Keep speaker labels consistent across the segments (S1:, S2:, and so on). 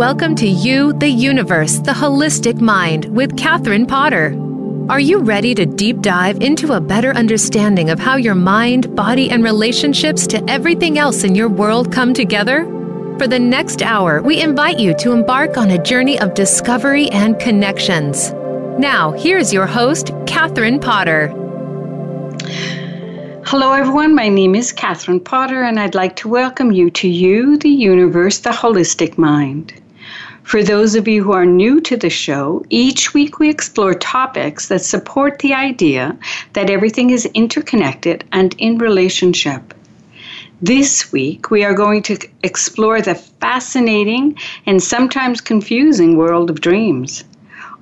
S1: Welcome to You, the Universe, the Holistic Mind with Catherine Potter. Are you ready to deep dive into a better understanding of how your mind, body, and relationships to everything else in your world come together? For the next hour, we invite you to embark on a journey of discovery and connections. Now, here's your host, Catherine Potter.
S2: Hello, everyone. My name is Catherine Potter, and I'd like to welcome you to You, the Universe, the Holistic Mind. For those of you who are new to the show, each week we explore topics that support the idea that everything is interconnected and in relationship. This week, we are going to explore the fascinating and sometimes confusing world of dreams.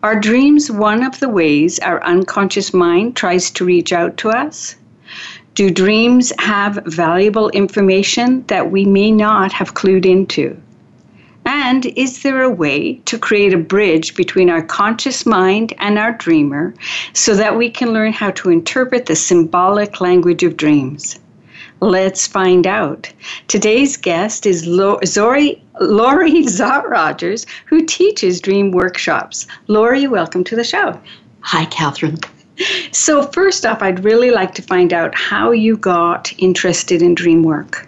S2: Are dreams one of the ways our unconscious mind tries to reach out to us? Do dreams have valuable information that we may not have clued into? And is there a way to create a bridge between our conscious mind and our dreamer so that we can learn how to interpret the symbolic language of dreams? Let's find out. Today's guest is Zori, Laurie Szott Rogers, who teaches dream workshops. Laurie, welcome to the show.
S3: Hi, Catherine.
S2: So, first off, I'd really like to find out how you got interested in dream work.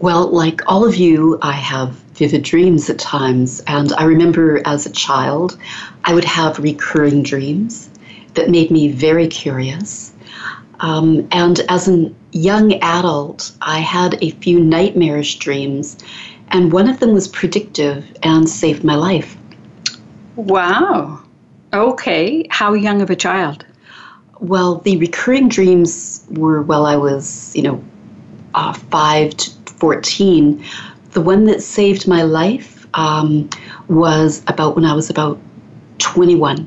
S3: Well, like all of you, I have vivid dreams at times. And I remember as a child, I would have recurring dreams that made me very curious. Um, and as a young adult, I had a few nightmarish dreams, and one of them was predictive and saved my life.
S2: Wow. Okay. How young of a child?
S3: Well, the recurring dreams were while I was, you know, uh, 5 to 14. The one that saved my life um, was about when I was about 21.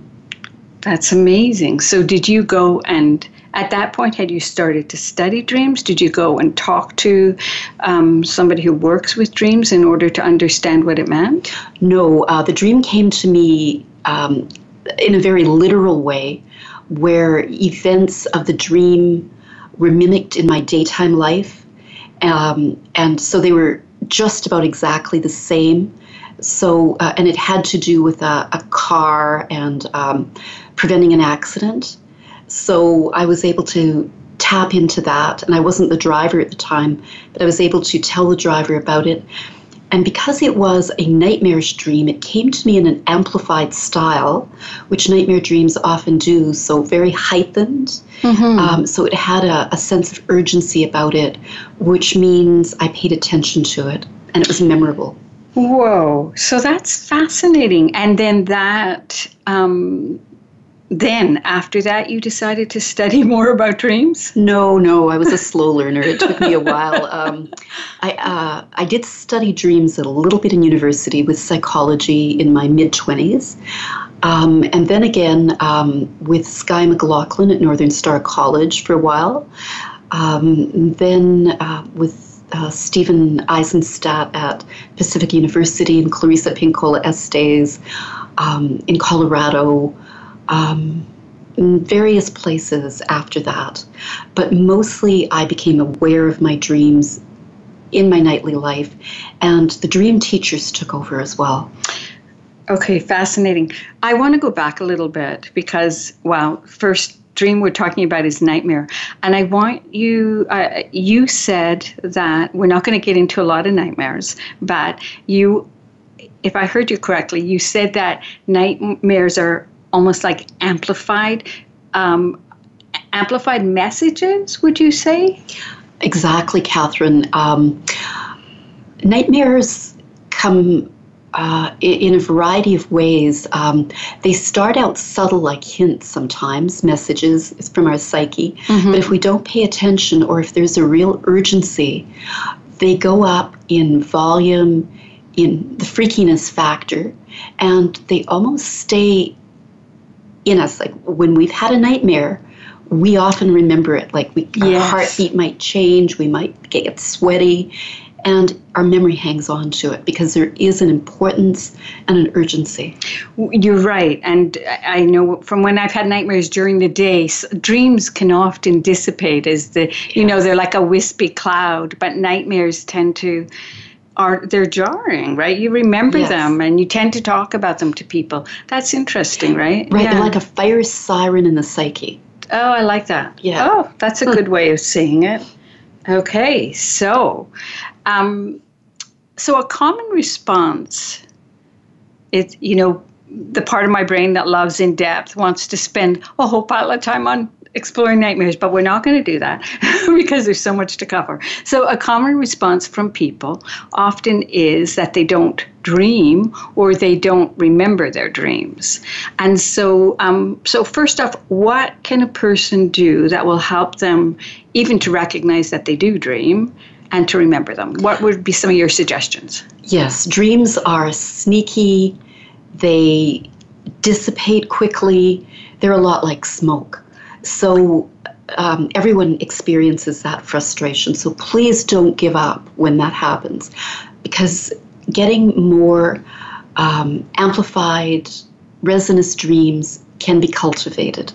S2: That's amazing. So, did you go and at that point had you started to study dreams? Did you go and talk to um, somebody who works with dreams in order to understand what it meant?
S3: No, uh, the dream came to me um, in a very literal way where events of the dream were mimicked in my daytime life. Um, and so they were just about exactly the same. So, uh, and it had to do with a, a car and um, preventing an accident. So I was able to tap into that. And I wasn't the driver at the time, but I was able to tell the driver about it. And because it was a nightmarish dream, it came to me in an amplified style, which nightmare dreams often do, so very heightened. Mm-hmm. Um, so it had a, a sense of urgency about it, which means I paid attention to it and it was memorable.
S2: Whoa. So that's fascinating. And then that um, then after that you decided to study more about dreams?
S3: No no i was a slow learner. It took me a while. Um, I, uh, I did study dreams a little bit in university with psychology in my mid-20s um, and then again um, with sky McLaughlin at northern star college for a while. Um, then uh, with uh, Stephen Aizenstat at Pacific University and Clarissa Pinkola Estes um, in Colorado um, in various places after that. But mostly, I became aware of my dreams in my nightly life, and the dream teachers took over as well.
S2: Okay, fascinating. I want to go back a little bit because, well, first dream we're talking about is nightmare, and I want you. Uh, you said that we're not going to get into a lot of nightmares, but you, if I heard you correctly, you said that nightmares are almost like amplified um, amplified messages would you say
S3: exactly catherine um, nightmares come uh, in a variety of ways. Um, they start out subtle, like hints sometimes, messages from our psyche. Mm-hmm. But if we don't pay attention or if there's a real urgency, they go up in volume, in the freakiness factor, and they almost stay in us. Like when we've had a nightmare, we often remember it. Like we, yes. our heartbeat might change, we might get sweaty, and our memory hangs on to it because there is an importance and an urgency.
S2: You're right. And I know from when I've had nightmares during the day, dreams can often dissipate as the, you know, they're like a wispy cloud, but nightmares tend to are they're jarring, right? You remember yes. them and you tend to talk about them to people. That's interesting, right?
S3: Right, yeah. they're like a fire siren in the psyche.
S2: Oh, I like that. Yeah. Oh, that's a good way of seeing it. Okay, so, um, so a common response is, you know, the part of my brain that loves in depth wants to spend a whole pile of time on exploring nightmares, but we're not going to do that because there's so much to cover. So, a common response from people often is that they don't dream or they don't remember their dreams. And so, um, so first off, what can a person do that will help them even to recognize that they do dream? And to remember them. What would be some of your suggestions?
S3: Yes, dreams are sneaky, they dissipate quickly, they're a lot like smoke. So um, everyone experiences that frustration. So please don't give up when that happens because getting more um, amplified, resonance dreams can be cultivated.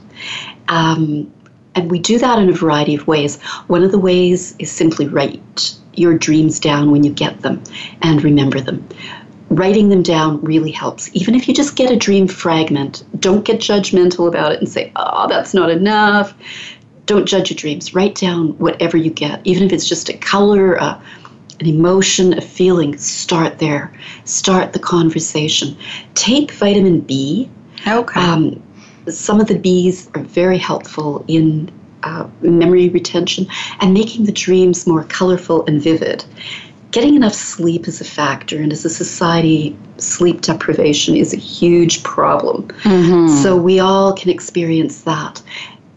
S3: Um, and we do that in a variety of ways. One of the ways is simply write your dreams down when you get them and remember them writing them down really helps. Even if you just get a dream fragment, don't get judgmental about it and say, oh, that's not enough. Don't judge your dreams. Write down whatever you get, even if it's just a color, a, an emotion, a feeling. Start there. Start the conversation. Take vitamin B.
S2: Okay. Um,
S3: some of the Bs are very helpful in uh, memory retention and making the dreams more colorful and vivid getting enough sleep is a factor, and as a society, sleep deprivation is a huge problem. Mm-hmm. So we all can experience that.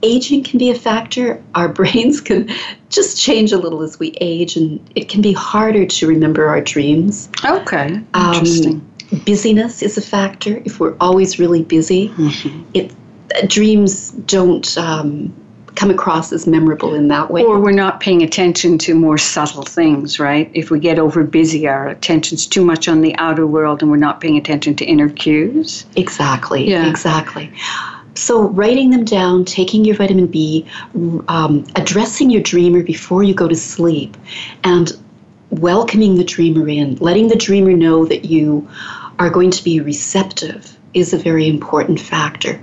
S3: Aging can be a factor. Our brains can just change a little as we age, and it can be harder to remember our dreams.
S2: Okay, um, interesting.
S3: Um, busyness is a factor. If we're always really busy, mm-hmm. it dreams don't um, come across as memorable in that way.
S2: Or we're not paying attention to more subtle things, right? If we get over busy, our attention's too much on the outer world and we're not paying attention to inner cues.
S3: Exactly, yeah. exactly. So, writing them down, taking your vitamin B, um, addressing your dreamer before you go to sleep, and welcoming the dreamer in, letting the dreamer know that you are going to be receptive is a very important factor.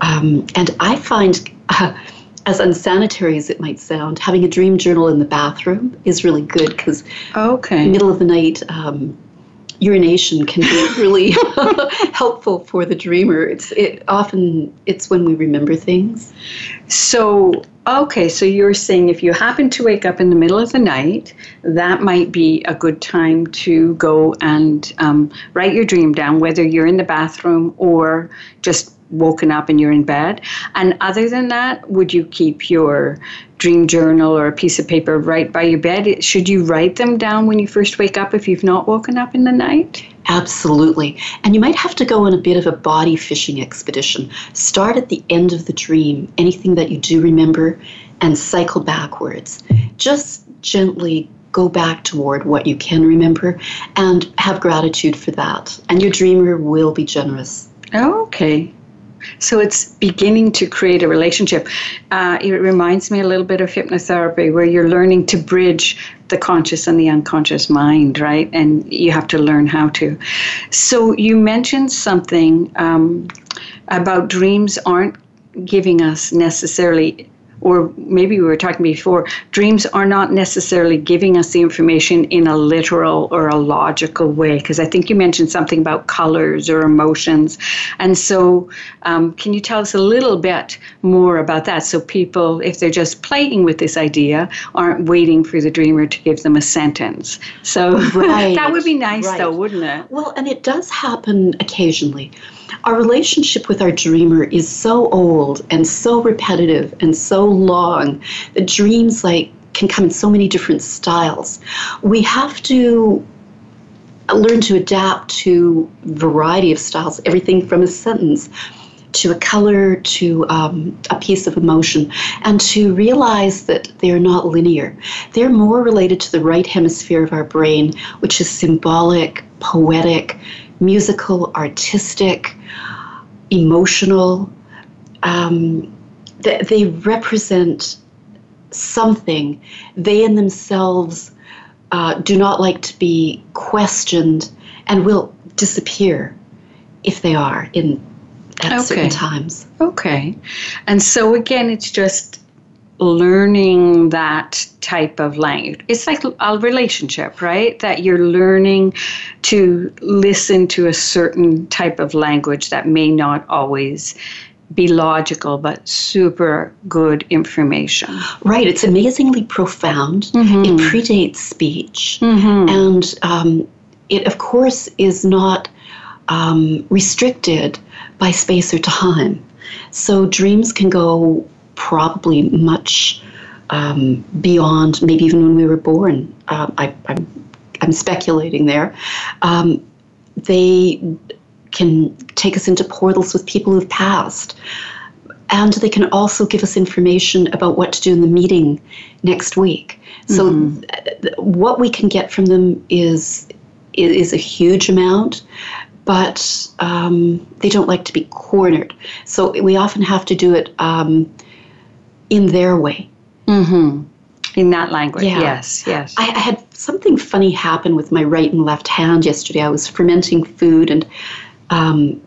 S3: Um, and I find uh, as unsanitary as it might sound, having a dream journal in the bathroom is really good because
S2: okay.
S3: middle of the night um, urination can be really helpful for the dreamer. It's it often it's when we remember things.
S2: So okay, so you're saying if you happen to wake up in the middle of the night, that might be a good time to go and um, write your dream down, whether you're in the bathroom or just woken up and you're in bed. And other than that, would you keep your dream journal or a piece of paper right by your bed? Should you write them down when you first wake up if you've not woken up in the night?
S3: Absolutely. And you might have to go on a bit of a body fishing expedition. Start at the end of the dream, anything that you do remember, and cycle backwards. Just gently go back toward what you can remember and have gratitude for that. And your dreamer will be generous.
S2: Okay. So it's beginning to create a relationship. Uh, it reminds me a little bit of hypnotherapy, where you're learning to bridge the conscious and the unconscious mind, right? And you have to learn how to. So you mentioned something um, about dreams aren't giving us necessarily or maybe we were talking before, dreams are not necessarily giving us the information in a literal or a logical way. Because I think you mentioned something about colors or emotions. And so, um, can you tell us a little bit more about that? So, people, if they're just playing with this idea, aren't waiting for the dreamer to give them a sentence. So, right. that would be nice, right. though, wouldn't it?
S3: Well, and it does happen occasionally. Our relationship with our dreamer is so old and so repetitive and so long that dreams like can come in so many different styles. We have to learn to adapt to variety of styles, everything from a sentence to a color to um, a piece of emotion, and to realize that they're not linear. They're more related to the right hemisphere of our brain, which is symbolic, poetic, musical, artistic, emotional. Um, they represent something. They in themselves uh, do not like to be questioned and will disappear if they are in at okay. certain times.
S2: Okay. And so again, it's just learning that type of language. It's like a relationship, right? That you're learning to listen to a certain type of language that may not always be logical, but super good information.
S3: Right. It's amazingly profound. Mm-hmm. It predates speech. Mm-hmm. And um, it, of course, is not um, restricted by space or time. So dreams can go probably much um, beyond maybe even when we were born. Uh, I, I'm, I'm speculating there. Um, they can take us into portals with people who've passed. And they can also give us information about what to do in the meeting next week. So, mm-hmm. th- what we can get from them is is a huge amount, but um, they don't like to be cornered. So we often have to do it um, in their way.
S2: Mm-hmm. In that language, yeah. yes, yes.
S3: I, I, had something funny happen with my right and left hand yesterday. I was fermenting food and um,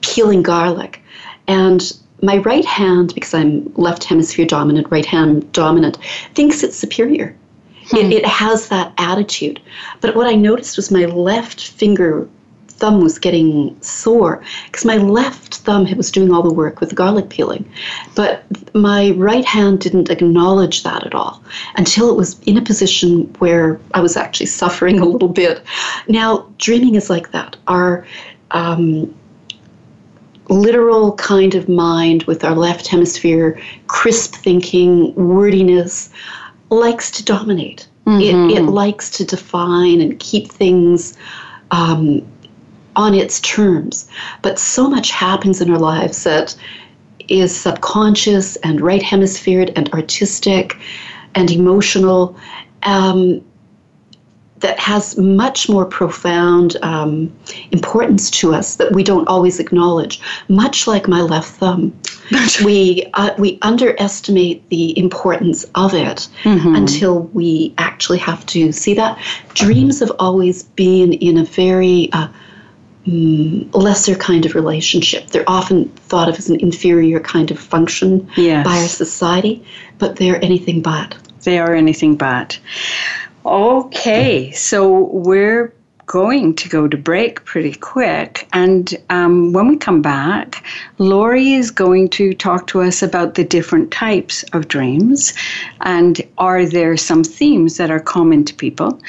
S3: peeling garlic, and my right hand, because I'm left hemisphere dominant, right hand dominant, thinks it's superior. Hmm. It, it has that attitude. But what I noticed was my left finger thumb was getting sore because my left thumb was doing all the work with the garlic peeling. But my right hand didn't acknowledge that at all until it was in a position where I was actually suffering a little bit. Now, dreaming is like that. Our um, literal kind of mind with our left hemisphere, crisp thinking, wordiness, likes to dominate. Mm-hmm. It, it likes to define and keep things um, on its terms. But so much happens in our lives that is subconscious and right hemisphered and artistic and emotional um, that has much more profound um, importance to us that we don't always acknowledge. Much like my left thumb, we uh, we underestimate the importance of it mm-hmm. until we actually have to see that. Dreams have always been in a very uh, mm, lesser kind of relationship. They're often thought of as an inferior kind of function yes. by our society, but they're anything but.
S2: They are anything but. Okay, so we're going to go to break pretty quick. And um, when we come back, Laurie is going to talk to us about the different types of dreams and are there some themes that are common to people.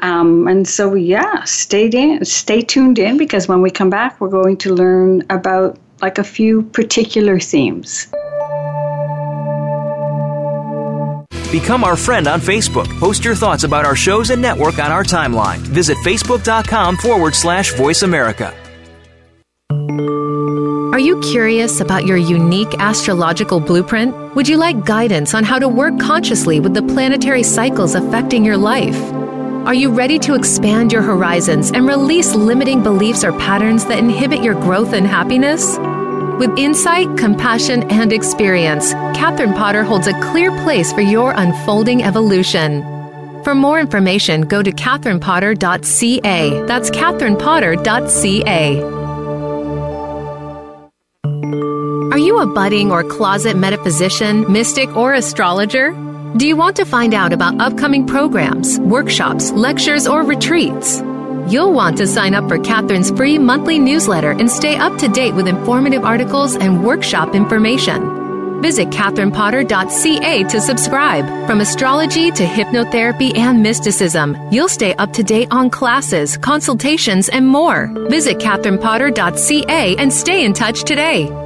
S2: Um, and so, yeah, stay in, stay tuned in because when we come back, we're going to learn about like a few particular themes.
S4: Become our friend on Facebook. Post your thoughts about our shows and network on our timeline. Visit facebook.com forward slash voice America.
S1: Are you curious about your unique astrological blueprint? Would you like guidance on how to work consciously with the planetary cycles affecting your life? Are you ready to expand your horizons and release limiting beliefs or patterns that inhibit your growth and happiness? With insight, compassion, and experience, Catherine Potter holds a clear place for your unfolding evolution. For more information, go to catherinepotter.ca. That's catherinepotter.ca. Are you a budding or closet metaphysician, mystic, or astrologer? Do you want to find out about upcoming programs, workshops, lectures, or retreats? You'll want to sign up for Catherine's free monthly newsletter and stay up to date with informative articles and workshop information. Visit catherinepotter.ca to subscribe. From astrology to hypnotherapy and mysticism, you'll stay up to date on classes, consultations, and more. Visit catherinepotter.ca and stay in touch today.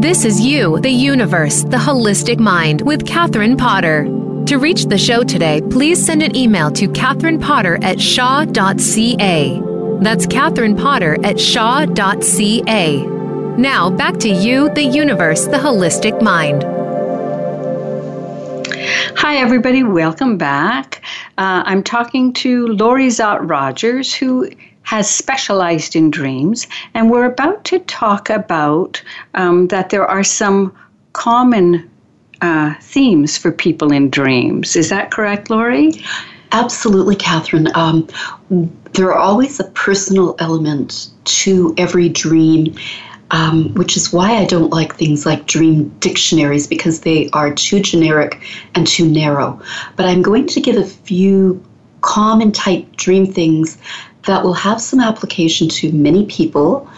S1: This is You, the Universe, the Holistic Mind with Catherine Potter. To reach the show today, please send an email to Catherine Potter at shaw.ca. That's Catherine Potter at shaw.ca. Now, back to you, the universe, the holistic mind.
S2: Hi, everybody. Welcome back. Uh, I'm talking to Laurie Szott Rogers, who has specialized in dreams, and we're about to talk about um, that there are some common uh, themes for people in dreams. Is that correct, Laurie?
S3: Absolutely, Catherine. Um, there are always a personal element to every dream. Um, which is why I don't like things like dream dictionaries because they are too generic and too narrow. But I'm going to give a few common type dream things that will have some application to many people.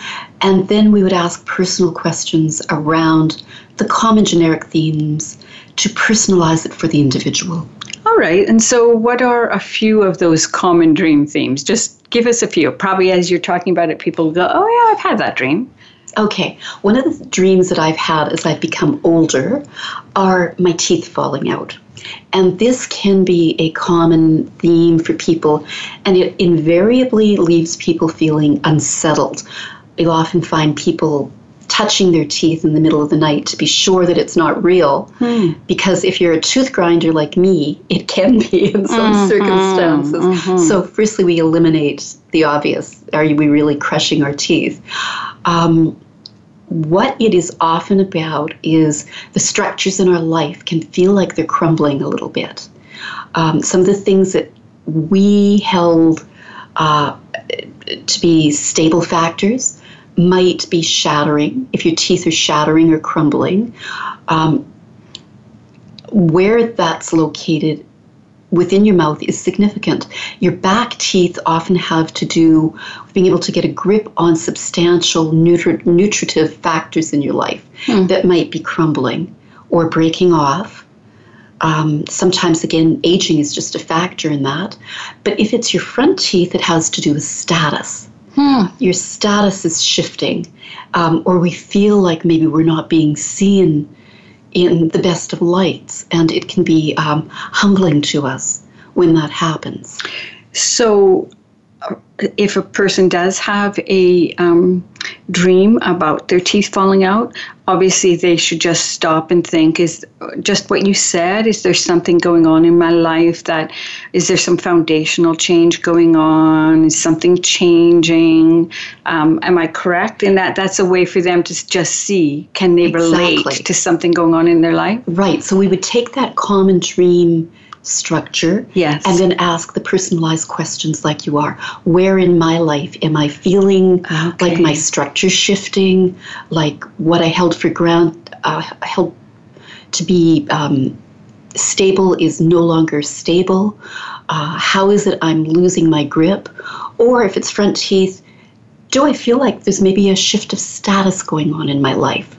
S3: And then we would ask personal questions around the common generic themes to personalize it for the individual.
S2: All right. And so, what are a few of those common dream themes? Just give us a few. Probably as you're talking about it, people go, oh, yeah, I've had that dream.
S3: Okay. One of the dreams that I've had as I've become older are my teeth falling out. And this can be a common theme for people, and it invariably leaves people feeling unsettled. You'll often find people touching their teeth in the middle of the night to be sure that it's not real. Hmm. Because if you're a tooth grinder like me, it can be in some mm-hmm, circumstances. Mm-hmm. So, firstly, we eliminate the obvious. Are we really crushing our teeth? Um, what it is often about is the structures in our life can feel like they're crumbling a little bit. Um, some of the things that we held uh, to be stable factors might be shattering, if your teeth are shattering or crumbling. Um, where that's located within your mouth is significant. Your back teeth often have to do with being able to get a grip on substantial nutri- nutritive factors in your life hmm. that might be crumbling or breaking off. Um, sometimes, again, aging is just a factor in that. But if it's your front teeth, it has to do with status. Hmm. Your status is shifting, um, or we feel like maybe we're not being seen in the best of lights, and it can be um, humbling to us when that happens.
S2: So, if a person does have a um, dream about their teeth falling out, obviously they should just stop and think is just what you said is there something going on in my life that is there some foundational change going on? Is something changing? Um, am i correct? In that that's a way for them to just see can they exactly. relate to something going on in their life?
S3: Right so we would take that common dream structure.
S2: Yes.
S3: And then ask the personalized questions like you are. Where in my life am I feeling okay. like my structure shifting, like what I held for ground, uh, held to be um, stable is no longer stable? Uh, how is it I'm losing my grip? Or if it's front teeth, do I feel like there's maybe a shift of status going on in my life?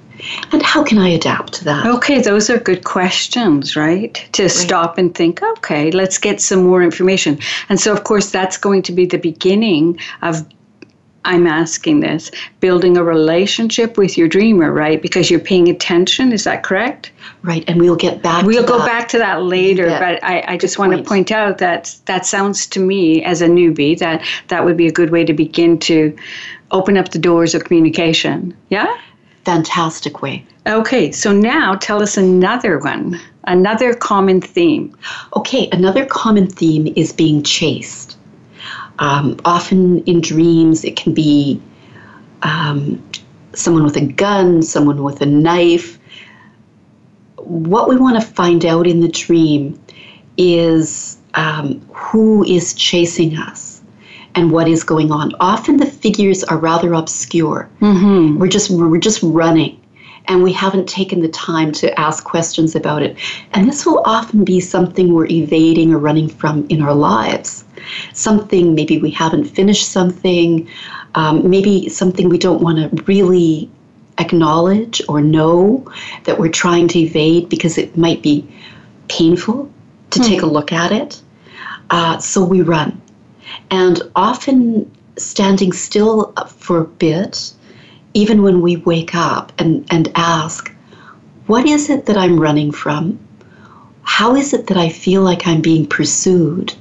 S3: And how can I adapt to that?
S2: Okay, those are good questions, right? To right. stop and think, okay, let's get some more information. And so, of course, that's going to be the beginning of I'm asking this, building a relationship with your dreamer, right? Because you're paying attention. Is that correct?
S3: Right. And we'll get back
S2: We'll go that. back to that later, yeah. but I, I just want to point out that that sounds to me as a newbie that that would be a good way to begin to open up the doors of communication. Yeah?
S3: Fantastic way.
S2: Okay, so now tell us another one, another common theme.
S3: Okay, another common theme is being chased. Um, often in dreams, it can be um, someone with a gun, someone with a knife. What we want to find out in the dream is um, who is chasing us and what is going on. Often the figures are rather obscure. Mm-hmm. We're just we're just running and we haven't taken the time to ask questions about it. And this will often be something we're evading or running from in our lives. Something maybe we haven't finished something, um, maybe something we don't want to really acknowledge or know that we're trying to evade because it might be painful to hmm. take a look at it. Uh, so we run. And often standing still for a bit even when we wake up and, and ask, what is it that I'm running from? How is it that I feel like I'm being pursued?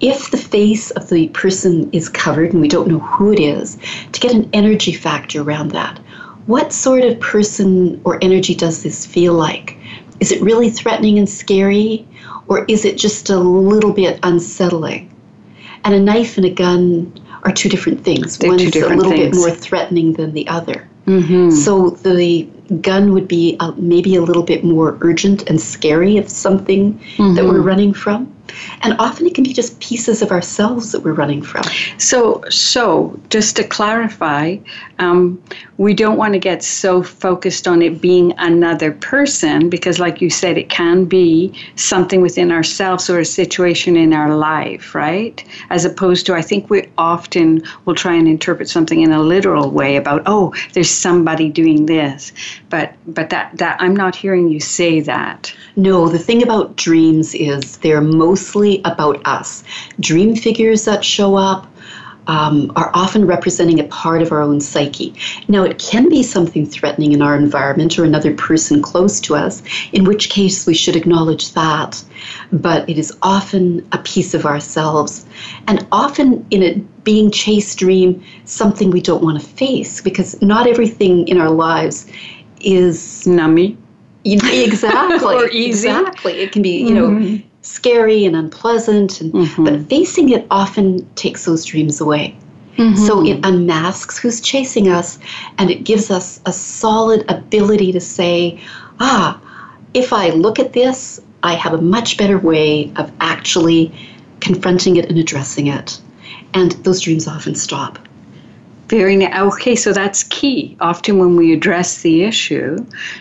S3: If the face of the person is covered and we don't know who it is, to get an energy factor around that. What sort of person or energy does this feel like? Is it really threatening and scary, or is it just a little bit unsettling? And a knife and a gun are two different things.
S2: They're
S3: One's
S2: different
S3: a little
S2: things.
S3: bit more threatening than the other.
S2: Mm-hmm.
S3: So the gun would be uh, maybe a little bit more urgent and scary of something that we're running from. And often it can be just pieces of ourselves that we're running from.
S2: So, so just to clarify, um, we don't want to get so focused on it being another person because, like you said, it can be something within ourselves or a situation in our life, right? As opposed to, I think we often will try and interpret something in a literal way about, oh, there's somebody doing this, but but that that I'm not hearing you say that.
S3: No, the thing about dreams is they're mostly about us. Dream figures that show up um, are often representing a part of our own psyche. Now, it can be something threatening in our environment or another person close to us, in which case we should acknowledge that. But it is often a piece of ourselves, and often in a being chased dream, something we don't want to face because not everything in our lives is
S2: Nummy.
S3: exactly.
S2: Or easy.
S3: Exactly. It can be, you know, mm-hmm. scary and unpleasant, and mm-hmm. but facing it often takes those dreams away. Mm-hmm. So it unmasks who's chasing us, and it gives us a solid ability to say, ah, if I look at this, I have a much better way of actually confronting it and addressing it. And those dreams often stop.
S2: Very na- okay. So that's key. Often when we address the issue,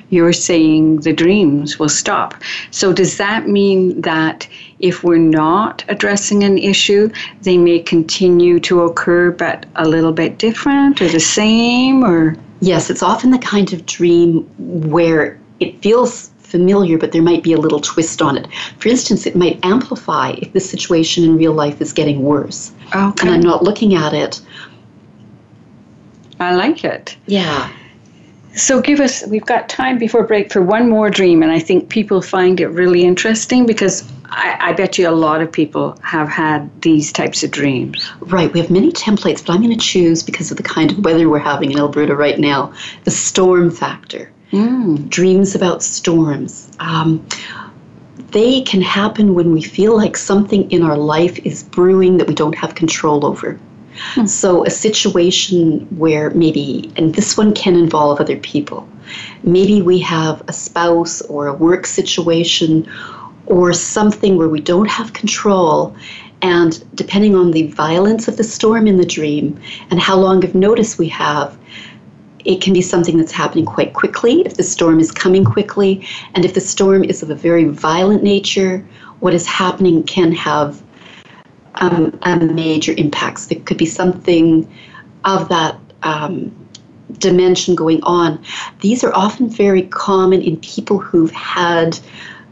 S2: you're saying the dreams will stop. So does that mean that if we're not addressing an issue, they may continue to occur, but a little bit different or the same, or
S3: Yes, it's often the kind of dream where it feels familiar, but there might be a little twist on it. For instance, it might amplify if the situation in real life is getting worse.
S2: okay,
S3: And I'm not looking at it.
S2: I like it.
S3: Yeah.
S2: So give us, we've got time before break for one more dream, and I think people find it really interesting because I, I bet you a lot of people have had these types of dreams.
S3: Right. We have many templates, but I'm going to choose because of the kind of weather we're having in Alberta right now the storm factor. Dreams about storms. Um, they can happen when we feel like something in our life is brewing that we don't have control over. Hmm. So, a situation where maybe, and this one can involve other people, maybe we have a spouse or a work situation or something where we don't have control. And depending on the violence of the storm in the dream and how long of notice we have, it can be something that's happening quite quickly if the storm is coming quickly. And if the storm is of a very violent nature, what is happening can have um, a major impacts. There could be something of that um, dimension going on. These are often very common in people who've had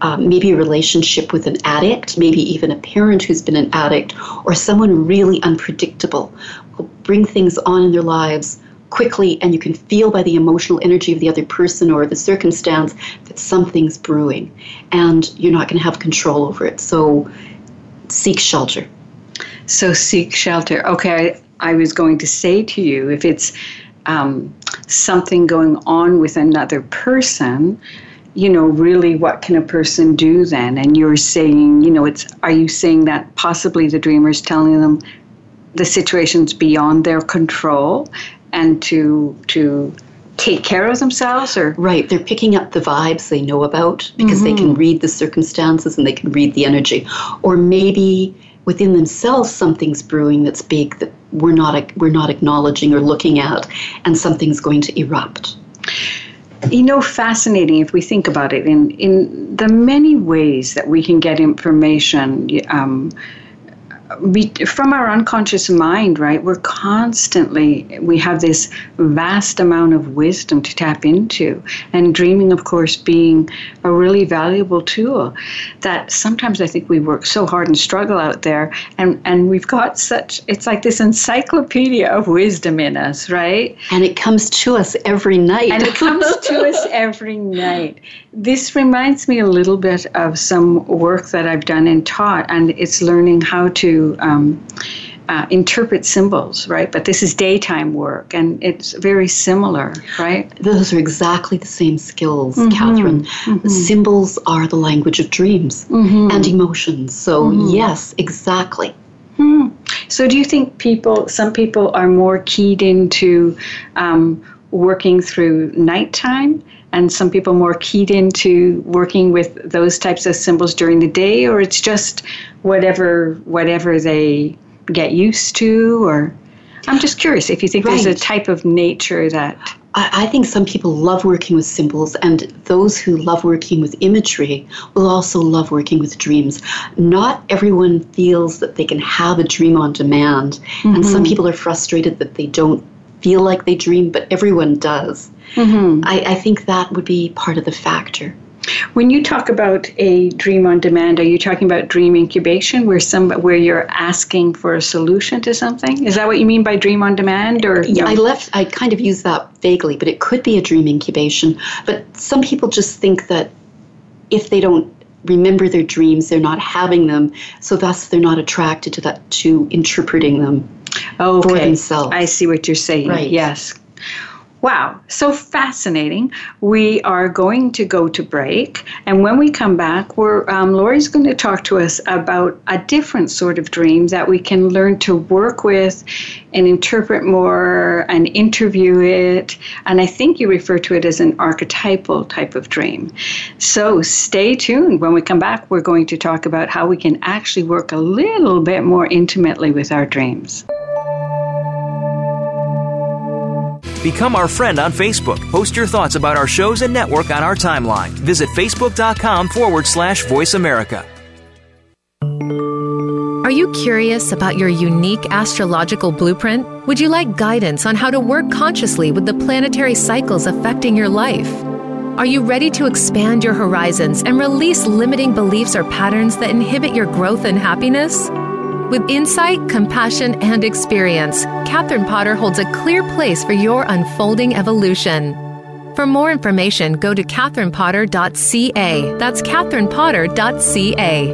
S3: um, maybe a relationship with an addict, maybe even a parent who's been an addict, or someone really unpredictable will bring things on in their lives quickly, and you can feel by the emotional energy of the other person or the circumstance that something's brewing, and you're not going to have control over it. So seek shelter.
S2: So seek shelter. Okay, I, I was going to say to you if it's um, something going on with another person, you know, really what can a person do then? And you're saying, you know, it's are you saying that possibly the dreamer's telling them the situation's beyond their control and to to take care of themselves or
S3: Right, they're picking up the vibes they know about because they can read the circumstances and they can read the energy. Or maybe within themselves something's brewing that's big that we're not we're not acknowledging or looking at and something's going to erupt.
S2: you know fascinating if we think about it in in the many ways that we can get information um, we, from our unconscious mind, right, we're constantly, we have this vast amount of wisdom to tap into. And dreaming, of course, being a really valuable tool that sometimes I think we work so hard and struggle out there. And, and we've got such, it's like this encyclopedia of wisdom in us, right?
S3: And it comes to us every night.
S2: And it comes to us every night. This reminds me a little bit of some work that I've done and taught, and it's learning how to um, uh, interpret symbols, right? But this is daytime work, and it's very similar, right?
S3: Those are exactly the same skills, mm-hmm. Catherine. Mm-hmm. Symbols are the language of dreams mm-hmm. and emotions. So, mm-hmm. yes, exactly.
S2: Hmm. So, do you think people, some people are more keyed into um, working through nighttime? And some people more keyed into working with those types of symbols during the day or it's just whatever whatever they get used to or i'm just curious if you think right. there's a type of nature that
S3: I think some people love working with symbols, and those who love working with imagery will also love working with dreams. Not everyone feels that they can have a dream on demand, mm-hmm. and some mm-hmm. people are frustrated that they don't feel like they dream, but everyone does. Mm-hmm. I, I think that would be part of the factor.
S2: When you talk about a dream on demand, are you talking about dream incubation, where some where you're asking for a solution to something? Is that what you mean by dream on demand? Or
S3: yeah, I left. I kind of use that vaguely, but it could be a dream incubation. But some people just think that if they don't remember their dreams, they're not having them, so thus they're not attracted to that to interpreting them okay. for themselves.
S2: I see what you're saying. Right. Yes. Wow, so fascinating. We are going to go to break, and when we come back, we're um, Laurie's going to talk to us about a different sort of dream that we can learn to work with and interpret more and interview it. And I think you refer to it as an archetypal type of dream. So stay tuned. When we come back, we're going to talk about how we can actually work a little bit more intimately with our dreams.
S4: Become our friend on Facebook. Post your thoughts about our shows and network on our timeline. Visit facebook.com forward slash voice America.
S1: Are you curious about your unique astrological blueprint? Would you like guidance on how to work consciously with the planetary cycles affecting your life? Are you ready to expand your horizons and release limiting beliefs or patterns that inhibit your growth and happiness? With insight, compassion, and experience, Catherine Potter holds a clear place for your unfolding evolution. For more information, go to catherinepotter.ca. That's catherinepotter.ca.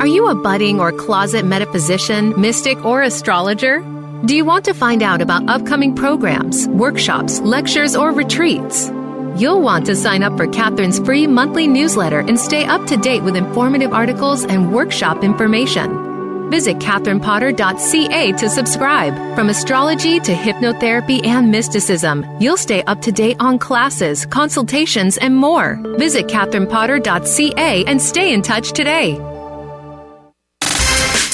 S1: Are you a budding or closet metaphysician, mystic, or astrologer? Do you want to find out about upcoming programs, workshops, lectures, or retreats? You'll want to sign up for Catherine's free monthly newsletter and stay up to date with informative articles and workshop information. Visit catherinepotter.ca to subscribe. From astrology to hypnotherapy and mysticism, you'll stay up to date on classes, consultations, and more. Visit catherinepotter.ca and stay in touch today.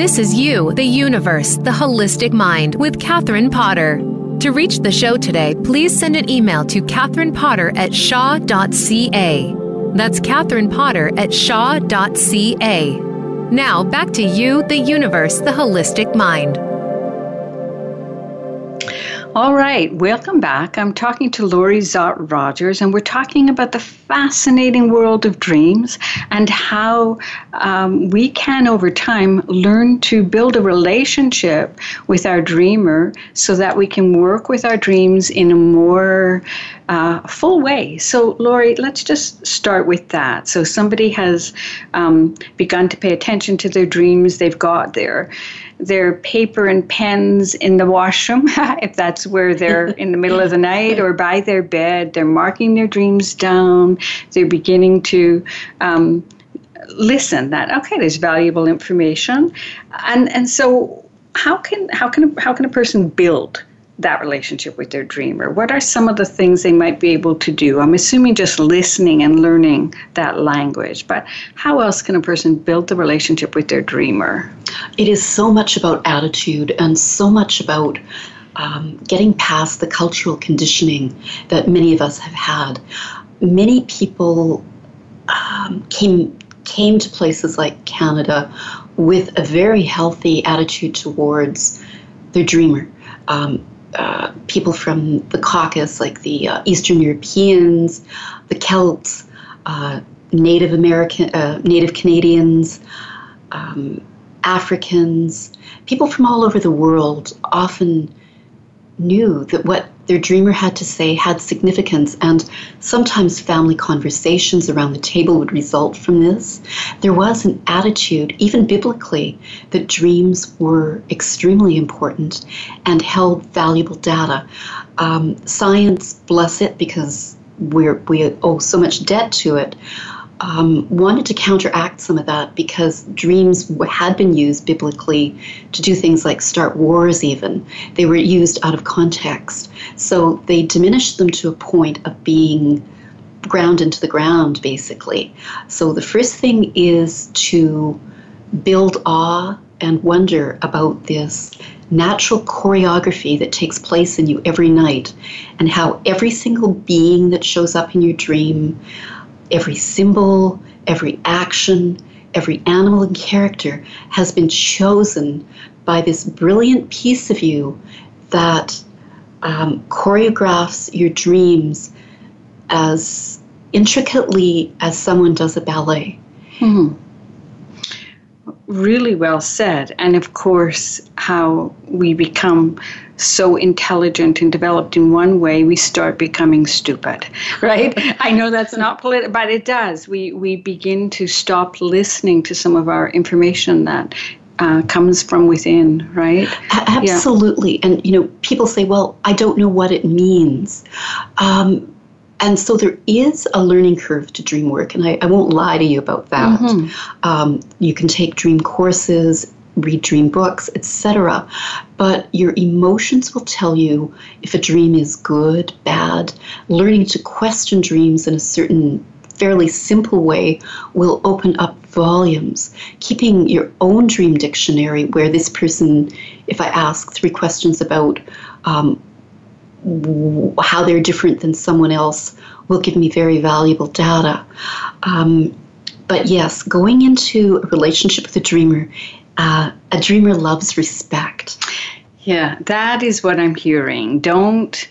S1: This is You, the Universe, the Holistic Mind with Catherine Potter. To reach the show today, please send an email to Catherine Potter at shaw.ca. That's Catherine Potter at shaw.ca. Now back to You, the Universe, the Holistic Mind.
S2: All right, welcome back. I'm talking to Laurie Szott Rogers, and we're talking about the fascinating world of dreams and how um, we can, over time, learn to build a relationship with our dreamer so that we can work with our dreams in a more uh, full way. So, Laurie, let's just start with that. So, somebody has um, begun to pay attention to their dreams, they've got their their paper and pens in the washroom, if that's where they're in the middle of the night, or by their bed. They're marking their dreams down. They're beginning to. Um, listen that okay there's valuable information and and so how can how can how can a person build that relationship with their dreamer? What are some of the things they might be able to do? I'm assuming just listening and learning that language, but how else can a person build the relationship with their dreamer?
S3: It is so much about attitude and so much about um, getting past the cultural conditioning that many of us have had. Many people um, came came to places like Canada with a very healthy attitude towards their dreamer. Um, uh, people from the Caucasus, like the uh, Eastern Europeans, the Celts, uh, Native American, uh, Native Canadians, um, Africans, people from all over the world often knew that what their dreamer had to say had significance, and sometimes family conversations around the table would result from this. There was an attitude, even biblically, that dreams were extremely important and held valuable data. Um, science, bless it, because we're, we owe so much debt to it um, wanted to counteract some of that because dreams had been used biblically to do things like start wars, even. They were used out of context. So they diminished them to a point of being ground into the ground, basically. So the first thing is to build awe and wonder about this natural choreography that takes place in you every night and how every single being that shows up in your dream every symbol, every action, every animal and character has been chosen by this brilliant piece of you that um, choreographs your dreams as intricately as someone does a ballet.
S2: Mm-hmm. Really well said. And of course, how we become so intelligent and developed in one way, we start becoming stupid, right? I know that's not political, but it does. We we begin to stop listening to some of our information that uh, comes from within, right?
S3: Absolutely. Yeah. And you know, people say, "Well, I don't know what it means." Um, and so there is a learning curve to dream work, and I, I won't lie to you about that. Mm-hmm. Um, you can take dream courses read dream books, etc. But your emotions will tell you if a dream is good, bad. Learning to question dreams in a certain fairly simple way will open up volumes. Keeping your own dream dictionary, where this person, if I ask three questions about um, how they're different than someone else, will give me very valuable data. Um, but yes, going into a relationship with a dreamer uh, a dreamer loves respect.
S2: Yeah, that is what I'm hearing. Don't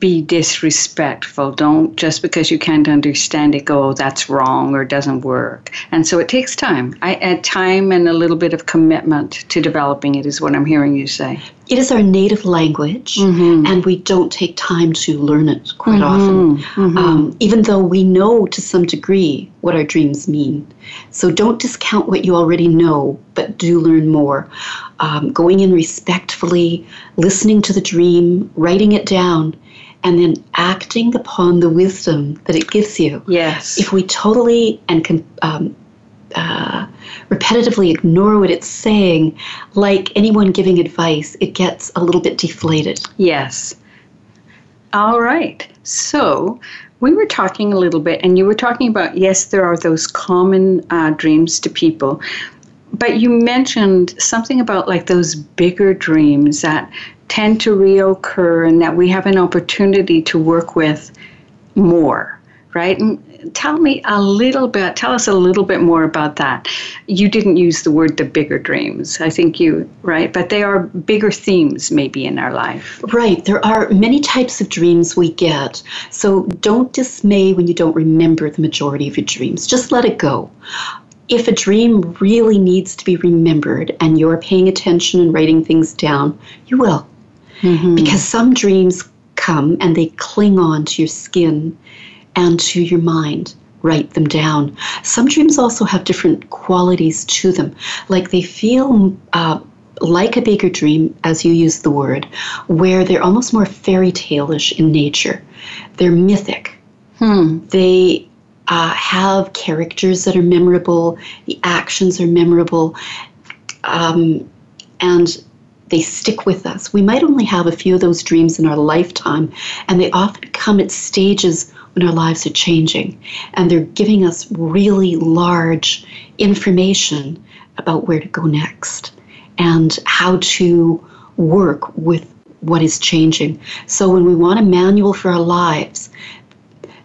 S2: be disrespectful. Don't just because you can't understand it go, oh, that's wrong or doesn't work. And so it takes time. I add time and a little bit of commitment to developing it is what I'm hearing you say.
S3: It is our native language, mm-hmm. and we don't take time to learn it quite mm-hmm. often, mm-hmm. Um, even though we know to some degree what our dreams mean. So don't discount what you already know, but do learn more. Um, going in respectfully, listening to the dream, writing it down, and then acting upon the wisdom that it gives you.
S2: Yes.
S3: If we totally and can um, uh, repetitively ignore what it's saying, like anyone giving advice, it gets a little bit deflated.
S2: Yes. All right. So we were talking a little bit, and you were talking about yes, there are those common uh, dreams to people. But you mentioned something about like those bigger dreams that tend to reoccur and that we have an opportunity to work with more, right? And tell me a little bit, tell us a little bit more about that. You didn't use the word the bigger dreams, I think you, right? But they are bigger themes maybe in our life.
S3: Right. There are many types of dreams we get. So don't dismay when you don't remember the majority of your dreams. Just let it go if a dream really needs to be remembered and you're paying attention and writing things down, you will. Mm-hmm. Because some dreams come and they cling on to your skin and to your mind. Write them down. Some dreams also have different qualities to them, like they feel uh, like a bigger dream, as you use the word, where they're almost more fairy tale-ish in nature. They're mythic.
S2: Hmm.
S3: They uh, have characters that are memorable. The actions are memorable, um, and they stick with us. We might only have a few of those dreams in our lifetime, and they often come at stages when our lives are changing, and they're giving us really large information about where to go next and how to work with what is changing. So when we want a manual for our lives,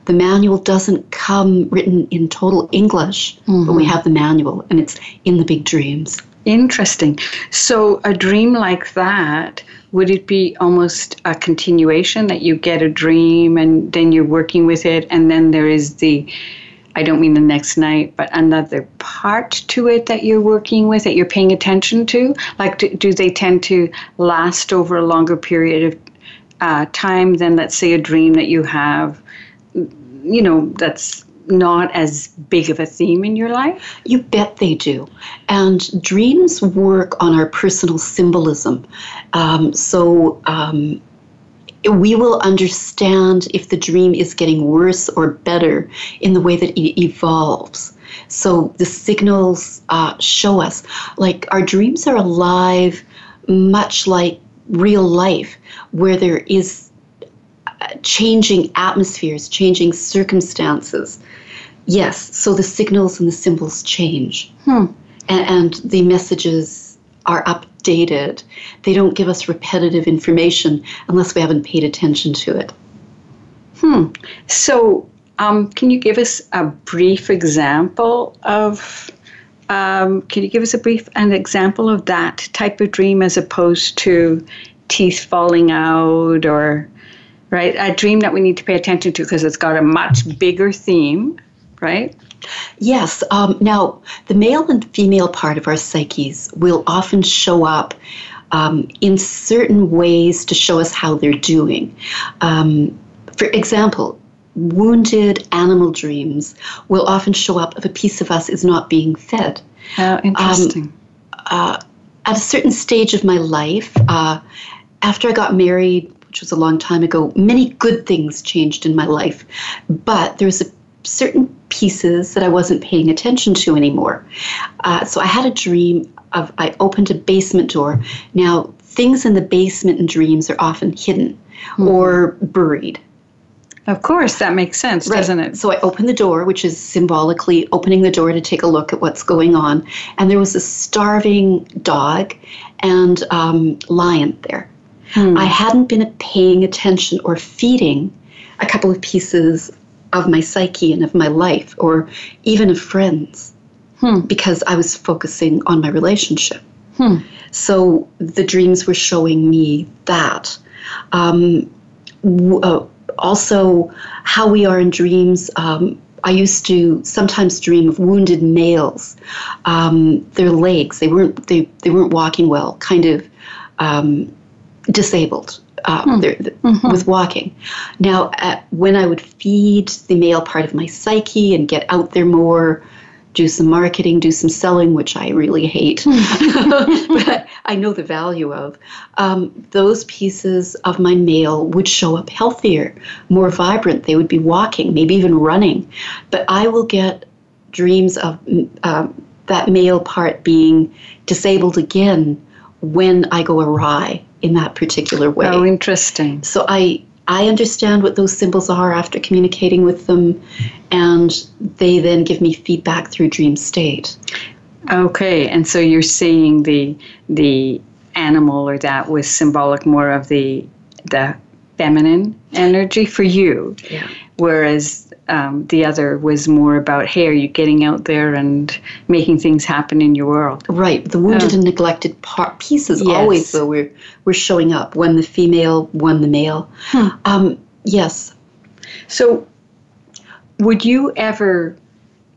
S3: the manual doesn't come written in total English, mm-hmm. but we mm-hmm. have the manual and it's in the big dreams.
S2: Interesting. So, a dream like that, would it be almost a continuation that you get a dream and then you're working with it, and then there is the, I don't mean the next night, but another part to it that you're working with, that you're paying attention to? Like, do, do they tend to last over a longer period of uh, time than, let's say, a dream that you have, you know, that's not as big of a theme in your life?
S3: You bet they do. And dreams work on our personal symbolism. Um, so um, we will understand if the dream is getting worse or better in the way that it evolves. So the signals uh, show us, like our dreams are alive, much like real life, where there is changing atmospheres, changing circumstances. Yes, so the signals and the symbols change.
S2: Hmm.
S3: And, and the messages are updated. They don't give us repetitive information unless we haven't paid attention to it.
S2: Hmm. So, um, can you give us a brief example of? Um, can you give us a brief an example of that type of dream as opposed to teeth falling out or right a dream that we need to pay attention to because it's got a much bigger theme right?
S3: Yes. Um, now, the male and female part of our psyches will often show up um, in certain ways to show us how they're doing. Um, for example, wounded animal dreams will often show up if a piece of us is not being fed.
S2: How interesting. Um,
S3: uh, at a certain stage of my life, uh, after I got married, which was a long time ago, many good things changed in my life. But there was a certain pieces that I wasn't paying attention to anymore. Uh, so I had a dream of I opened a basement door. Now, things in the basement and dreams are often hidden mm-hmm. or buried.
S2: Of course, that makes sense, right. doesn't it?
S3: So I opened the door, which is symbolically opening the door to take a look at what's going on. And there was a starving dog and um, lion there. Hmm. I hadn't been paying attention or feeding a couple of pieces of my psyche and of my life or even of friends
S2: hmm.
S3: because I was focusing on my relationship.
S2: Hmm.
S3: So the dreams were showing me that. Um, w- uh, also, how we are in dreams. Um, I used to sometimes dream of wounded males. Um, their legs they weren't they, they weren't walking well, kind of um, disabled uh, hmm. mm-hmm. with walking. Now, uh, when I would feed the male part of my psyche and get out there more, do some marketing, do some selling, which I really hate, but I know the value of, um, those pieces of my male would show up healthier, more vibrant. They would be walking, maybe even running. But I will get dreams of uh, that male part being disabled again when I go awry in that particular way.
S2: Oh, interesting.
S3: So I I understand what those symbols are after communicating with them, and they then give me feedback through dream state.
S2: Okay, and so you're seeing the the animal or that was symbolic more of the the feminine energy for you,
S3: yeah.
S2: whereas um, the other was more about, hey, are you getting out there and making things happen in your world?
S3: Right. The wounded oh. and neglected part, pieces yes. always, though, we're, we're showing up. One the female, one the male.
S2: Hmm.
S3: Um, yes.
S2: So, would you ever,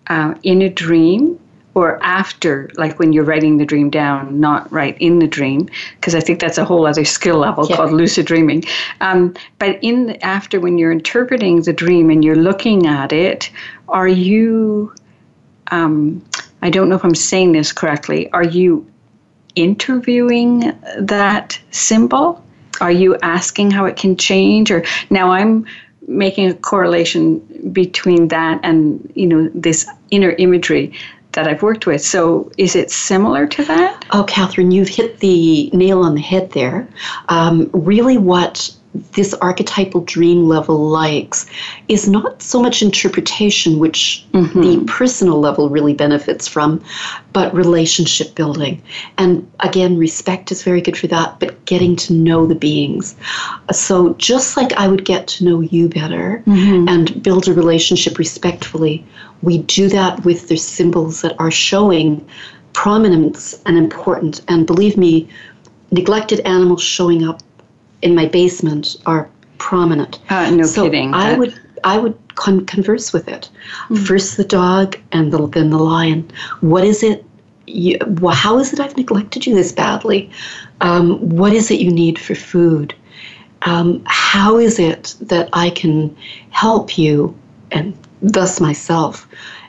S2: uh, in a dream, or after, like when you're writing the dream down, not right in the dream, because I think that's a whole other skill level yeah. called lucid dreaming. Um, but in the, after, when you're interpreting the dream and you're looking at it, are you? Um, I don't know if I'm saying this correctly. Are you interviewing that symbol? Are you asking how it can change? Or now I'm making a correlation between that and you know this inner imagery that I've worked with. So is it similar to that?
S3: Oh, Catherine, you've hit the nail on the head there. Um, really, what this archetypal dream level likes is not so much interpretation, which mm-hmm. the personal level really benefits from, but relationship building. And again, respect is very good for that, but getting to know the beings. So just like I would get to know you better mm-hmm. and build a relationship respectfully, we do that with the symbols that are showing prominence and important. And believe me, neglected animals showing up in my basement are prominent.
S2: Uh, no so kidding.
S3: I would I would con- converse with it. Mm-hmm. First the dog, and the, then the lion. What is it? You, well, how is it I've neglected you this badly? Um, what is it you need for food? Um, how is it that I can help you and thus myself?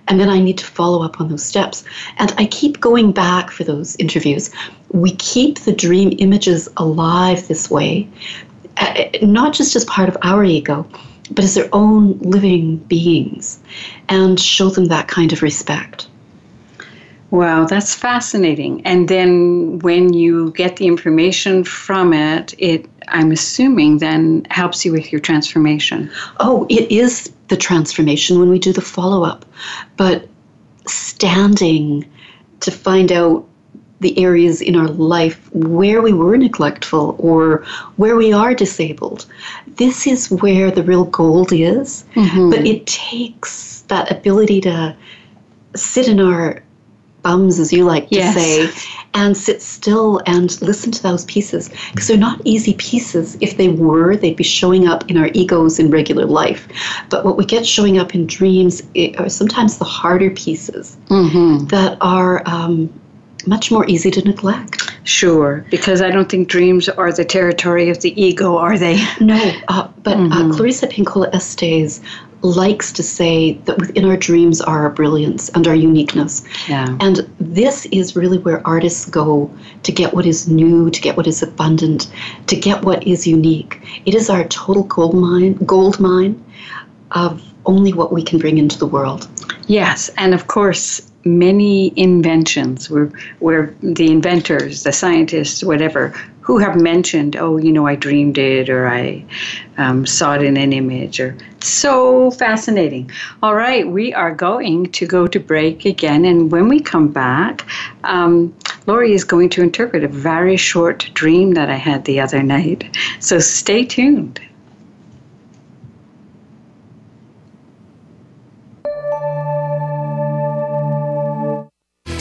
S3: And then I need to follow up on those steps. And I keep going back for those interviews. We keep the dream images alive this way, uh, not just as part of our ego, but as their own living beings, and show them that kind of respect.
S2: Wow, that's fascinating. And then when you get the information from it, it I'm assuming then helps you with your transformation.
S3: Oh, it is the transformation when we do the follow up. But standing to find out the areas in our life where we were neglectful or where we are disabled. This is where the real gold is. Mm-hmm. But it takes that ability to sit in our bums, as you like to yes. say, and sit still and listen to those pieces because they're not easy pieces. If they were, they'd be showing up in our egos in regular life. But what we get showing up in dreams are sometimes the harder pieces mm-hmm. that are um, much more easy to neglect.
S2: Sure, because I don't think dreams are the territory of the ego, are they?
S3: No, uh, but uh, mm-hmm. uh, Clarissa Pinkola Estes likes to say that within our dreams are our brilliance and our uniqueness. Yeah. And this is really where artists go to get what is new, to get what is abundant, to get what is unique. It is our total gold mine, gold mine of only what we can bring into the world.
S2: Yes, and of course, many inventions where, where the inventors, the scientists, whatever, who have mentioned, oh, you know, I dreamed it or I um, saw it in an image or so fascinating. All right, we are going to go to break again. And when we come back, um, Laurie is going to interpret a very short dream that I had the other night. So stay tuned.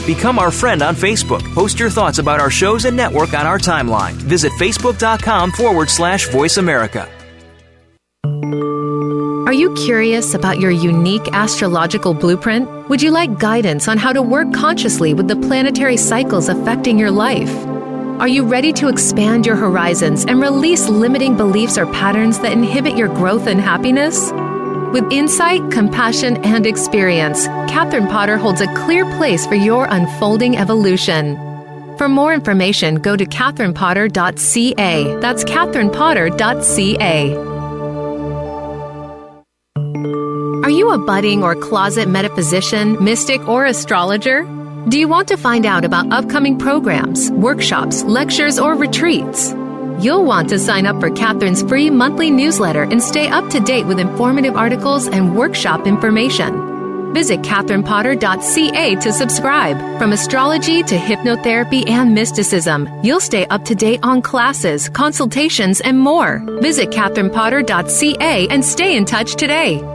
S4: Become our friend on Facebook. Post your thoughts about our shows and network on our timeline. Visit facebook.com forward slash voice America.
S1: Are you curious about your unique astrological blueprint? Would you like guidance on how to work consciously with the planetary cycles affecting your life? Are you ready to expand your horizons and release limiting beliefs or patterns that inhibit your growth and happiness? With insight, compassion, and experience, Catherine Potter holds a clear place for your unfolding evolution. For more information, go to catherinepotter.ca. That's catherinepotter.ca. Are you a budding or closet metaphysician, mystic, or astrologer? Do you want to find out about upcoming programs, workshops, lectures, or retreats? You'll want to sign up for Catherine's free monthly newsletter and stay up to date with informative articles and workshop information. Visit catherinepotter.ca to subscribe. From astrology to hypnotherapy and mysticism, you'll stay up to date on classes, consultations, and more. Visit catherinepotter.ca and stay in touch today.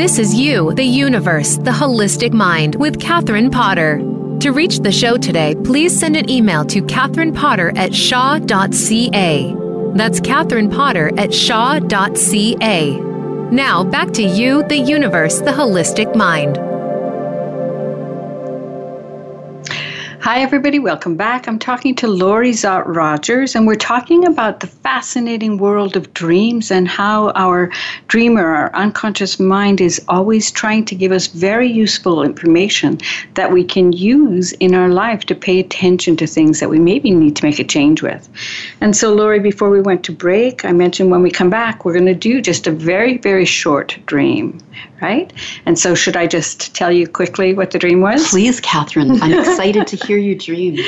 S1: This is You, the Universe, the Holistic Mind with Catherine Potter. To reach the show today, please send an email to Catherine Potter at shaw.ca. That's Catherine Potter at shaw.ca. Now, back to you, the universe, the holistic mind.
S2: Hi, everybody. Welcome back. I'm talking to Laurie Szott Rogers, and we're talking about the fascinating world of dreams and how our dreamer, our unconscious mind, is always trying to give us very useful information that we can use in our life to pay attention to things that we maybe need to make a change with. And so, Laurie, before we went to break, I mentioned when we come back, we're going to do just a very, very short dream right? And so, should I just tell you quickly what the dream was?
S3: Please, Catherine. I'm excited to hear your dream.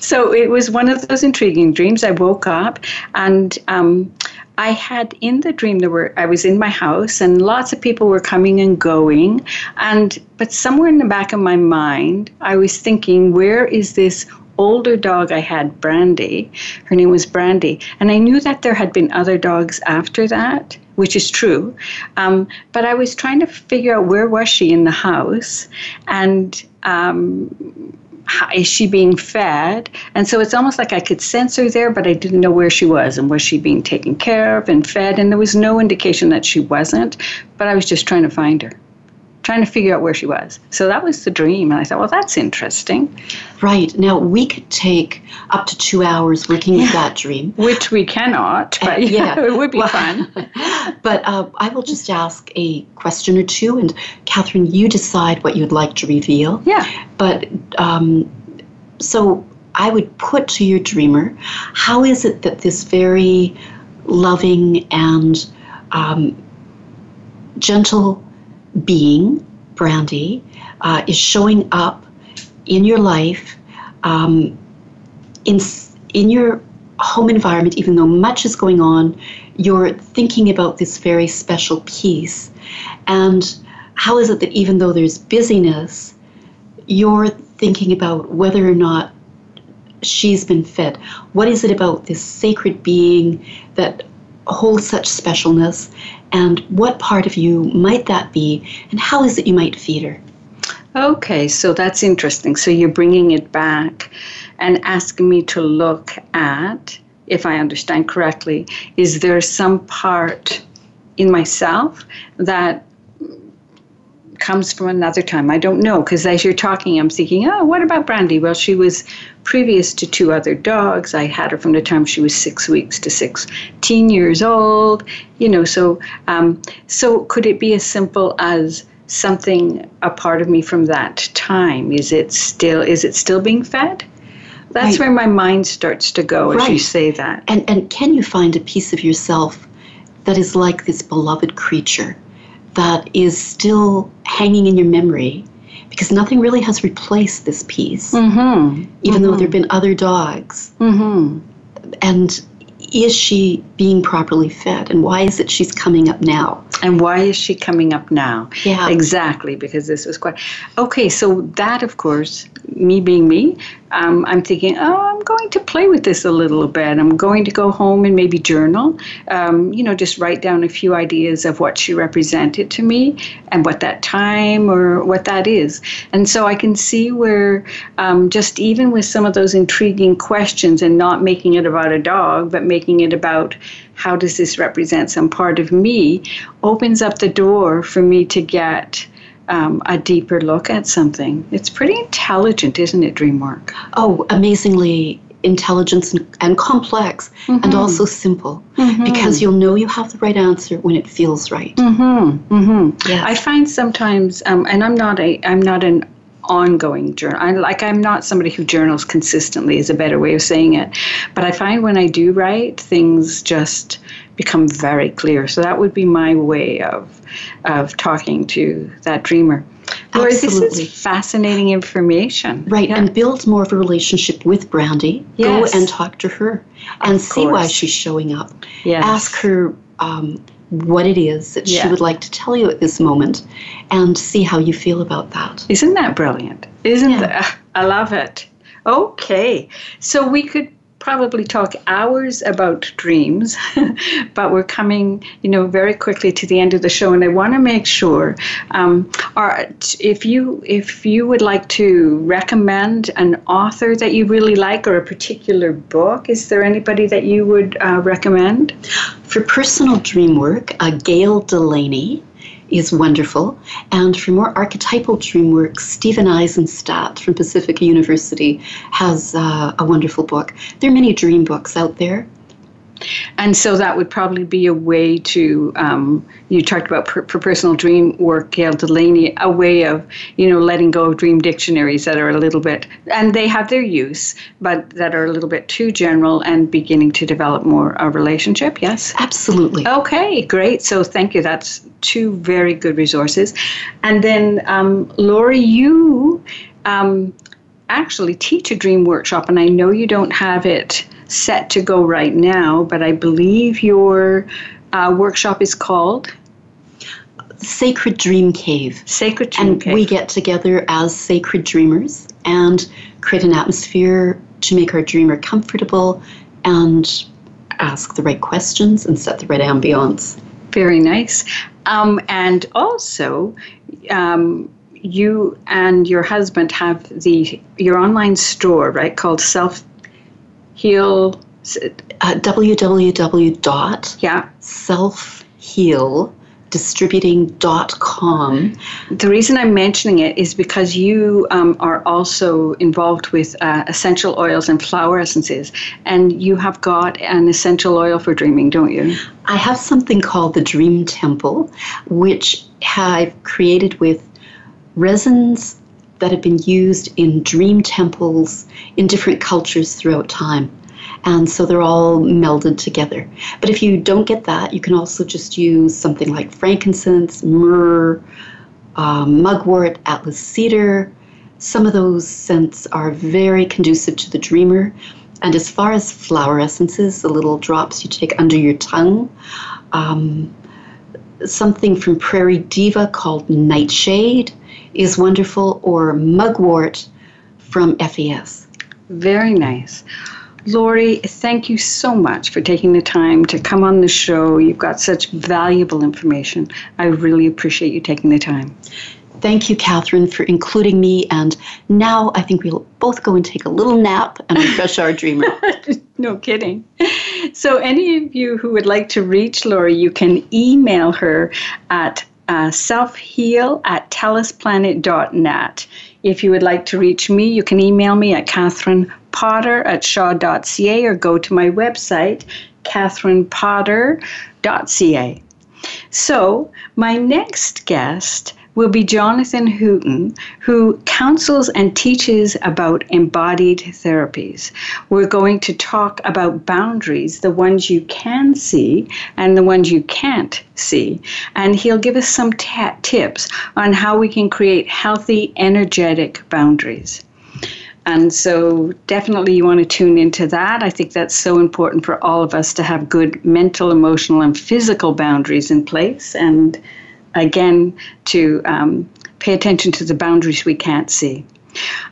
S2: So, it was one of those intriguing dreams. I woke up and um, I had in the dream there were I was in my house and lots of people were coming and going and but somewhere in the back of my mind I was thinking where is this older dog I had Brandy her name was Brandy and I knew that there had been other dogs after that which is true. Um, but I was trying to figure out where was she in the house, and um, how, is she being fed? And so it's almost like I could sense her there, but I didn't know where she was, and was she being taken care of and fed? And there was no indication that she wasn't. But I was just trying to find her trying to figure out where she was. So that was the dream. And I thought, well, that's interesting.
S3: Right. Now, we could take up to two hours working with that dream.
S2: Which we cannot, but uh, yeah, it would be well, fun.
S3: but uh, I will just ask a question or two, and Catherine, you decide what you'd like to reveal.
S2: Yeah.
S3: But um, so I would put to your dreamer, how is it that this very loving and um, gentle being, Brandy, uh, is showing up in your life, um, in, in your home environment, even though much is going on, you're thinking about this very special piece. And how is it that even though there's busyness, you're thinking about whether or not she's been fed? What is it about this sacred being that holds such specialness and what part of you might that be, and how is it you might feed her?
S2: Okay, so that's interesting. So you're bringing it back and asking me to look at, if I understand correctly, is there some part in myself that comes from another time. I don't know because as you're talking, I'm thinking, oh, what about Brandy? Well, she was previous to two other dogs. I had her from the time she was six weeks to 16 years old. You know, so um, so could it be as simple as something a part of me from that time? Is it still is it still being fed? That's right. where my mind starts to go as you say that.
S3: And and can you find a piece of yourself that is like this beloved creature? that is still hanging in your memory because nothing really has replaced this piece,
S2: mm-hmm.
S3: even
S2: mm-hmm.
S3: though there have been other dogs.
S2: Mm-hmm.
S3: And is she being properly fed? And why is it she's coming up now?
S2: And why is she coming up now?
S3: Yeah.
S2: Exactly, because this was quite. Okay, so that, of course, me being me, um, I'm thinking, oh, I'm going to play with this a little bit. I'm going to go home and maybe journal, um, you know, just write down a few ideas of what she represented to me and what that time or what that is. And so I can see where um, just even with some of those intriguing questions and not making it about a dog, but making it about how does this represent some part of me, opens up the door for me to get um, a deeper look at something. It's pretty intelligent, isn't it, dream work?
S3: Oh, amazingly intelligent and, and complex mm-hmm. and also simple mm-hmm. because you'll know you have the right answer when it feels right.
S2: Mm-hmm. mm-hmm. Yeah. I find sometimes, um, and I'm not a, I'm not an ongoing journal. I, like I'm not somebody who journals consistently is a better way of saying it, but I find when I do write, things just become very clear. So that would be my way of of talking to that dreamer. Laurie, this is fascinating information.
S3: Right, yeah. and build more of a relationship with Brandy.
S2: Yes.
S3: Go and talk to her and see why she's showing up.
S2: Yes.
S3: Ask her um, what it is that yeah. she would like to tell you at this moment and see how you feel about that.
S2: Isn't that brilliant? Isn't yeah. that? I love it. Okay, so we could probably talk hours about dreams, but we're coming, you know, very quickly to the end of the show, and I want to make sure, um, if you if you would like to recommend an author that you really like or a particular book, is there anybody that you would uh, recommend?
S3: For personal dream work, uh, Gayle Delaney is wonderful. And for more archetypal dream work, Stephen Aizenstat from Pacifica University has uh, a wonderful book. There are many dream books out there.
S2: And so that would probably be a way to, um, you talked about per, for personal dream work, Gayle Delaney, a way of, you know, letting go of dream dictionaries that are a little bit, and they have their use, but that are a little bit too general and beginning to develop more a relationship, yes?
S3: Absolutely.
S2: Okay, great. So thank you. That's two very good resources. And then, um, Laurie, you um, actually teach a dream workshop, and I know you don't have it set to go right now, but I believe your uh, workshop is called
S3: Sacred Dream Cave.
S2: Sacred Dream
S3: and
S2: Cave.
S3: we get together as sacred dreamers and create an atmosphere to make our dreamer comfortable and ask the right questions and set the right ambiance.
S2: Very nice. Um, and also, um, you and your husband have the your online store, right? Called Self Heal.
S3: Uh, www.
S2: Yeah.
S3: selfhealdistributing.com.
S2: The reason I'm mentioning it is because you um, are also involved with uh, essential oils and flower essences, and you have got an essential oil for dreaming, don't you?
S3: I have something called the Dream Temple, which I've created with resins that have been used in dream temples in different cultures throughout time. And so they're all melded together. But if you don't get that, you can also just use something like frankincense, myrrh, um, mugwort, atlas cedar. Some of those scents are very conducive to the dreamer. And as far as flower essences, the little drops you take under your tongue, um, something from Prairie Deva called Nightshade is wonderful, or mugwort from FES.
S2: Very nice. Laurie, thank you so much for taking the time to come on the show. You've got such valuable information. I really appreciate you taking the time.
S3: Thank you, Catherine, for including me. And now I think we'll both go and take a little nap and refresh our dreamer.
S2: no kidding. So, any of you who would like to reach Laurie, you can email her at uh, selfheal at telusplanet.net. If you would like to reach me, you can email me at Catherine Potter at shaw.ca or go to my website, catherinepotter.ca. So, my next guest will be Jonathan Hooten, who counsels and teaches about embodied therapies. We're going to talk about boundaries, the ones you can see and the ones you can't see. And he'll give us some tips on how we can create healthy, energetic boundaries. And so, definitely, you want to tune into that. I think that's so important for all of us to have good mental, emotional, and physical boundaries in place. And again, to um, pay attention to the boundaries we can't see.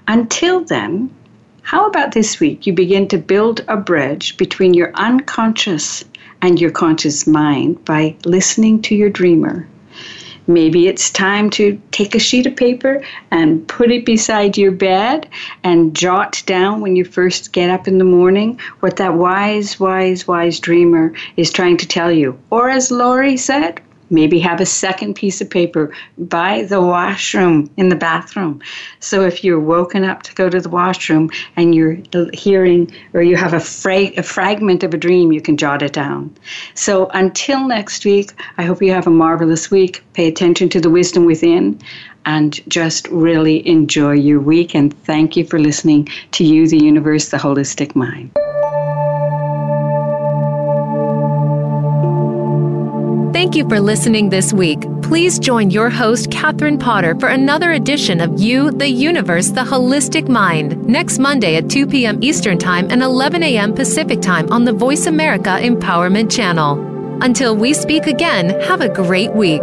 S2: Until then, how about this week you begin to build a bridge between your unconscious and your conscious mind by listening to your dreamer? Maybe it's time to take a sheet of paper and put it beside your bed and jot down when you first get up in the morning what that wise, wise, wise dreamer is trying to tell you. Or as Laurie said, maybe have a second piece of paper by the washroom in the bathroom. So if you're woken up to go to the washroom and you're hearing or you have a, fra- a fragment of a dream, you can jot it down. So until next week, I hope you have a marvelous week. Pay attention to the wisdom within and just really enjoy your week. And thank you for listening to You, the Universe, the Holistic Mind.
S1: Thank you for listening this week. Please join your host, Catherine Potter, for another edition of You, the Universe, the Holistic Mind, next Monday at 2 p.m. Eastern Time and 11 a.m. Pacific Time on the Voice America Empowerment Channel. Until we speak again, have a great week.